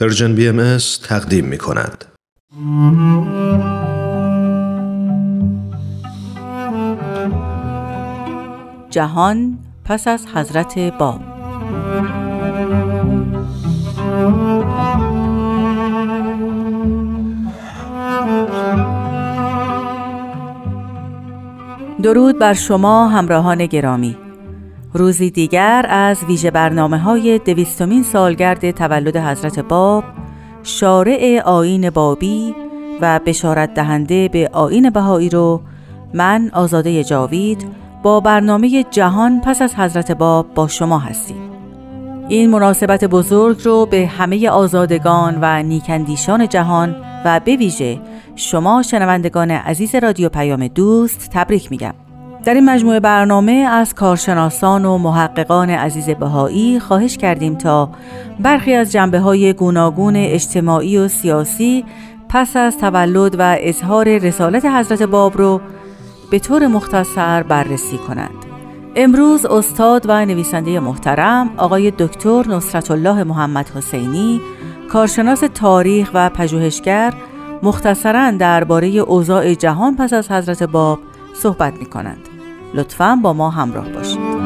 Persian BMS تقدیم می کند. جهان پس از حضرت باب درود بر شما همراهان گرامی روزی دیگر از ویژه برنامه های دویستمین سالگرد تولد حضرت باب شارع آین بابی و بشارت دهنده به آین بهایی رو من آزاده جاوید با برنامه جهان پس از حضرت باب با شما هستیم. این مناسبت بزرگ رو به همه آزادگان و نیکندیشان جهان و به ویژه شما شنوندگان عزیز رادیو پیام دوست تبریک میگم. در این مجموعه برنامه از کارشناسان و محققان عزیز بهایی خواهش کردیم تا برخی از جنبه های گوناگون اجتماعی و سیاسی پس از تولد و اظهار رسالت حضرت باب رو به طور مختصر بررسی کنند. امروز استاد و نویسنده محترم آقای دکتر نصرت الله محمد حسینی کارشناس تاریخ و پژوهشگر مختصرا درباره اوضاع جهان پس از حضرت باب صحبت می کنند. لطفا با ما همراه باشید.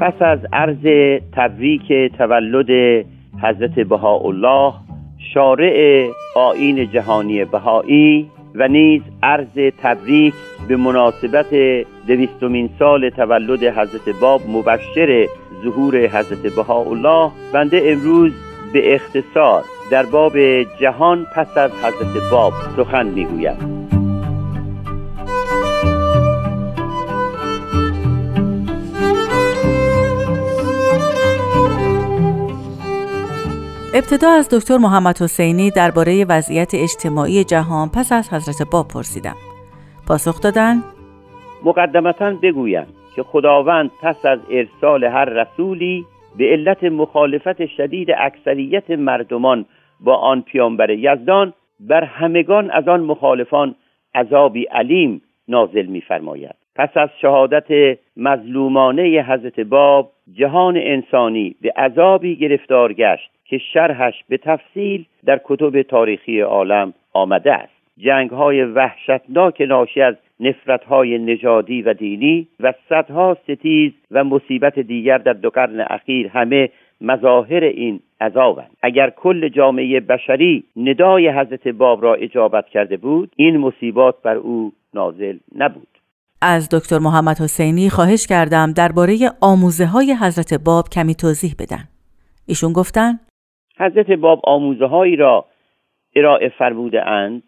پس از عرض تبریک تولد حضرت بهاءالله شارع آین جهانی بهایی و نیز عرض تبریک به مناسبت دویستمین سال تولد حضرت باب مبشر ظهور حضرت بهاءالله. بنده امروز به اختصار در باب جهان پس از حضرت باب سخن می‌گویم. ابتدا از دکتر محمد حسینی درباره وضعیت اجتماعی جهان پس از حضرت باب پرسیدم. پاسخ دادن؟ مقدمتا بگویم که خداوند پس از ارسال هر رسولی به علت مخالفت شدید اکثریت مردمان با آن پیامبر یزدان بر همگان از آن مخالفان عذابی علیم نازل می‌فرماید. پس از شهادت مظلومانه حضرت باب جهان انسانی به عذابی گرفتار گشت. که شرحش به تفصیل در کتب تاریخی عالم آمده است. جنگ های وحشتناک ناشی از نفرت های نژادی و دینی و صدها ستیز و مصیبت دیگر در دو قرن اخیر همه مظاهر این عذابند اگر کل جامعه بشری ندای حضرت باب را اجابت کرده بود این مصیبات بر او نازل نبود. از دکتر محمد حسینی خواهش کردم درباره آموزه های حضرت باب کمی توضیح بدن. ایشون گفتن حضرت باب آموزه هایی را ارائه فرموده اند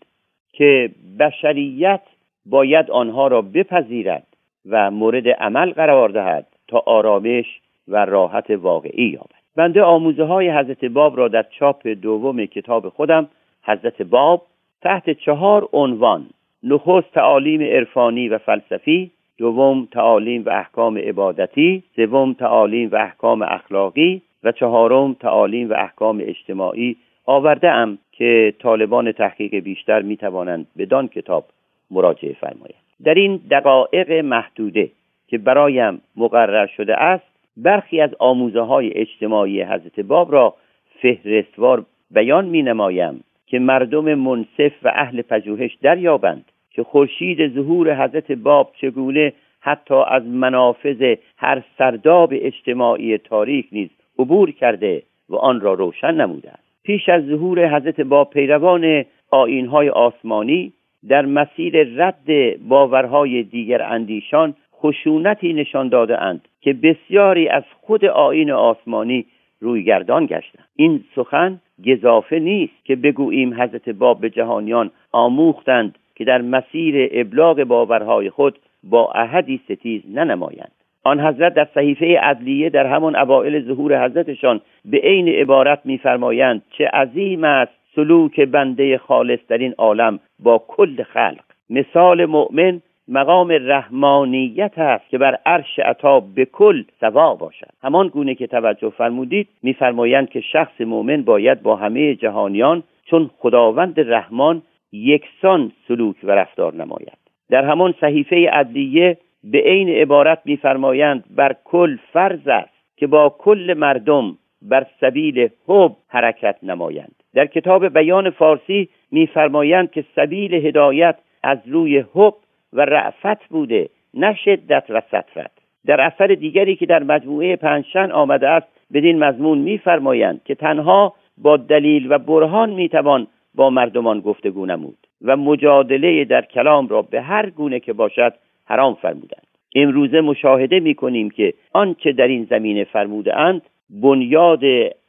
که بشریت باید آنها را بپذیرد و مورد عمل قرار دهد تا آرامش و راحت واقعی یابد. بنده آموزه های حضرت باب را در چاپ دوم کتاب خودم حضرت باب تحت چهار عنوان نخست تعالیم عرفانی و فلسفی دوم تعالیم و احکام عبادتی سوم تعالیم و احکام اخلاقی و چهارم تعالیم و احکام اجتماعی آورده ام که طالبان تحقیق بیشتر می توانند بدان کتاب مراجعه فرمایند. در این دقایق محدوده که برایم مقرر شده است برخی از آموزه های اجتماعی حضرت باب را فهرستوار بیان می نمایم که مردم منصف و اهل پژوهش دریابند که خورشید ظهور حضرت باب چگونه حتی از منافذ هر سرداب اجتماعی تاریخ نیز عبور کرده و آن را روشن نموده پیش از ظهور حضرت باب پیروان آینهای آسمانی در مسیر رد باورهای دیگر اندیشان خشونتی نشان داده اند که بسیاری از خود آین آسمانی رویگردان گشتند. این سخن گذافه نیست که بگوییم حضرت باب به جهانیان آموختند که در مسیر ابلاغ باورهای خود با احدی ستیز ننمایند. آن حضرت در صحیفه عدلیه در همان اوائل ظهور حضرتشان به عین عبارت میفرمایند چه عظیم است سلوک بنده خالص در این عالم با کل خلق. مثال مؤمن مقام رحمانیت است که بر عرش عطا به کل سوا باشد. همان گونه که توجه فرمودید میفرمایند که شخص مؤمن باید با همه جهانیان چون خداوند رحمان یکسان سلوک و رفتار نماید. در همان صحیفه عدلیه به عین عبارت میفرمایند بر کل فرض است که با کل مردم بر سبیل حب حرکت نمایند. در کتاب بیان فارسی میفرمایند که سبیل هدایت از روی حب و رعفت بوده نه شدت و سطرت. در اثر دیگری که در مجموعه پنجشن آمده است بدین مضمون میفرمایند که تنها با دلیل و برهان می‌توان با مردمان گفتگو نمود و مجادله در کلام را به هر گونه که باشد حرام فرمودند. امروزه مشاهده می‌کنیم که آنچه در این زمینه فرموده اند بنیاد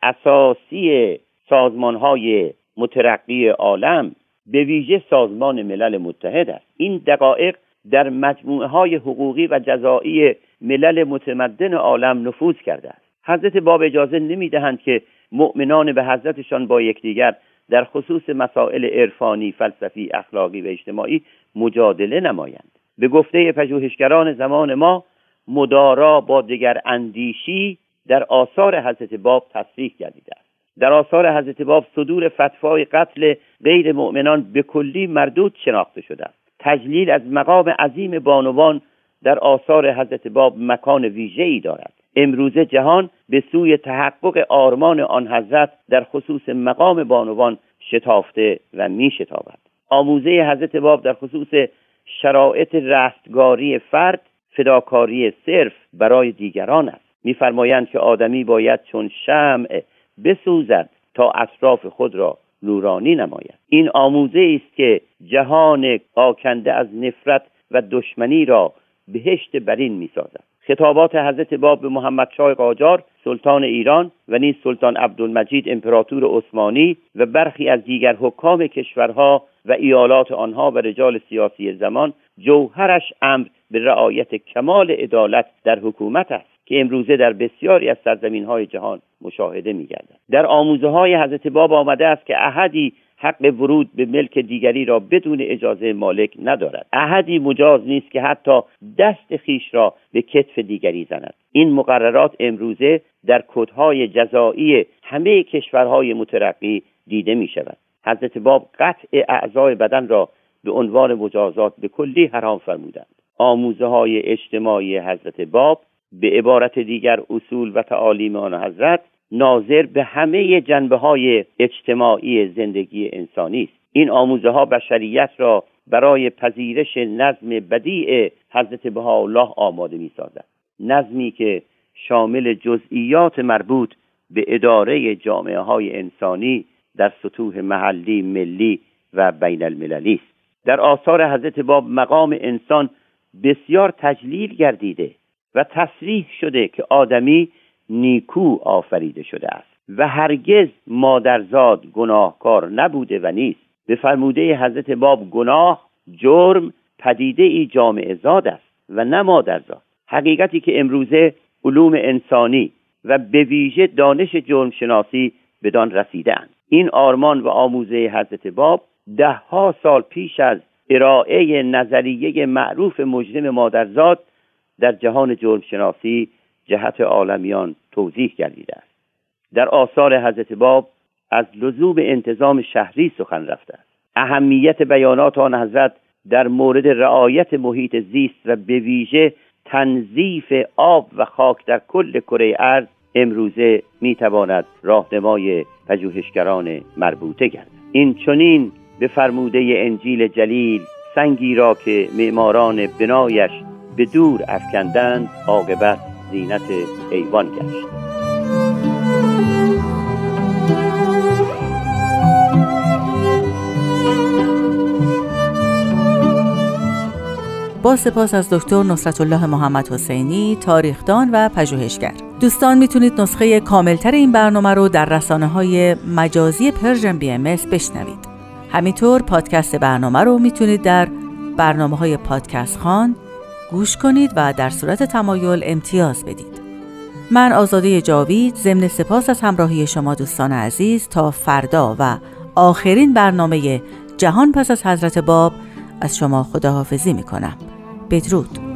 اساسی سازمان های مترقی عالم به ویژه سازمان ملل متحد است. این دقایق در مجموعه های حقوقی و جزایی ملل متمدن عالم نفوذ کرده است. حضرت باب اجازه نمی‌دهند که مؤمنان به حضرتشان با یکدیگر در خصوص مسائل عرفانی فلسفی اخلاقی و اجتماعی مجادله نمایند. به گفته پژوهشگران زمان ما مدارا با دیگر اندیشی در آثار حضرت باب تصریح گردیده است. در آثار حضرت باب صدور فتوای قتل غیر مؤمنان به کلی مردود شناخته شده است. تجلیل از مقام عظیم بانوان در آثار حضرت باب مکان ویژه ای دارد. امروزه جهان به سوی تحقق آرمان آن حضرت در خصوص مقام بانوان شتافته و می شتابد آموزه حضرت باب در خصوص شرایط رستگاری فرد فداکاری صرف برای دیگران است. میفرمایند که آدمی باید چون شمع بسوزد تا اطراف خود را نورانی نماید. این آموزه است که جهان آکنده از نفرت و دشمنی را بهشت برین می‌سازد. خطابات حضرت باب به محمد شاه قاجار سلطان ایران و نیز سلطان عبدالمجید امپراتور عثمانی و برخی از دیگر حکام کشورها و ایالات آنها و رجال سیاسی زمان جوهرش امر به رعایت کمال عدالت در حکومت است که امروزه در بسیاری از سرزمین های جهان مشاهده می گردد. در آموزه های حضرت باب آمده است که احدی حق ورود به ملک دیگری را بدون اجازه مالک ندارد. احدی مجاز نیست که حتی دست خیش را به کتف دیگری زند. این مقررات امروزه در کدهای جزایی همه کشورهای مترقی دیده می شود. حضرت باب قطع اعضای بدن را به عنوان مجازات به کلی حرام فرمودند. آموزه های اجتماعی حضرت باب به عبارت دیگر اصول و تعالیم آن حضرت ناظر به همه جنبه های اجتماعی زندگی انسانی است. این آموزه ها بشریت را برای پذیرش نظم بدیع حضرت بهاءالله آماده می سازد نظمی که شامل جزئیات مربوط به اداره جامعه های انسانی در سطوح محلی ملی و بین المللی است. در آثار حضرت باب مقام انسان بسیار تجلیل گردیده و تصریح شده که آدمی نیکو آفریده شده است و هرگز مادرزاد گناهکار نبوده و نیست به فرموده حضرت باب گناه جرم پدیده ای جامعه زاد است و نه مادرزاد حقیقتی که امروزه علوم انسانی و به ویژه دانش جرم شناسی بدان رسیده اند. این آرمان و آموزه حضرت باب دهها سال پیش از ارائه نظریه معروف مجرم مادرزاد در جهان جرم شناسی جهت عالمیان توضیح گردیده است. در آثار حضرت باب از لزوم انتظام شهری سخن رفته است. اهمیت بیانات آن حضرت در مورد رعایت محیط زیست و به ویژه تنظیف آب و خاک در کل کره ارض امروزه می‌تواند راهنمای پژوهشگران مربوطه گردد. این چنین به فرموده انجیل جلیل سنگی را که معماران بنایش به دور افکندند عاقبت زینت ایوان گشت. با سپاس از دکتر نصرت الله محمد حسینی تاریخدان و پژوهشگر. دوستان می‌تونید نسخه کاملتر این برنامه رو در رسانه های مجازی Persian BMS بشنوید. همینطور پادکست برنامه رو می‌تونید در برنامه های پادکست خان گوش کنید و در صورت تمایل امتیاز بدید. من آزاده جاوید ضمن سپاس از همراهی شما دوستان عزیز تا فردا و آخرین برنامه جهان پس از حضرت باب از شما خداحافظی می کنم بدرود.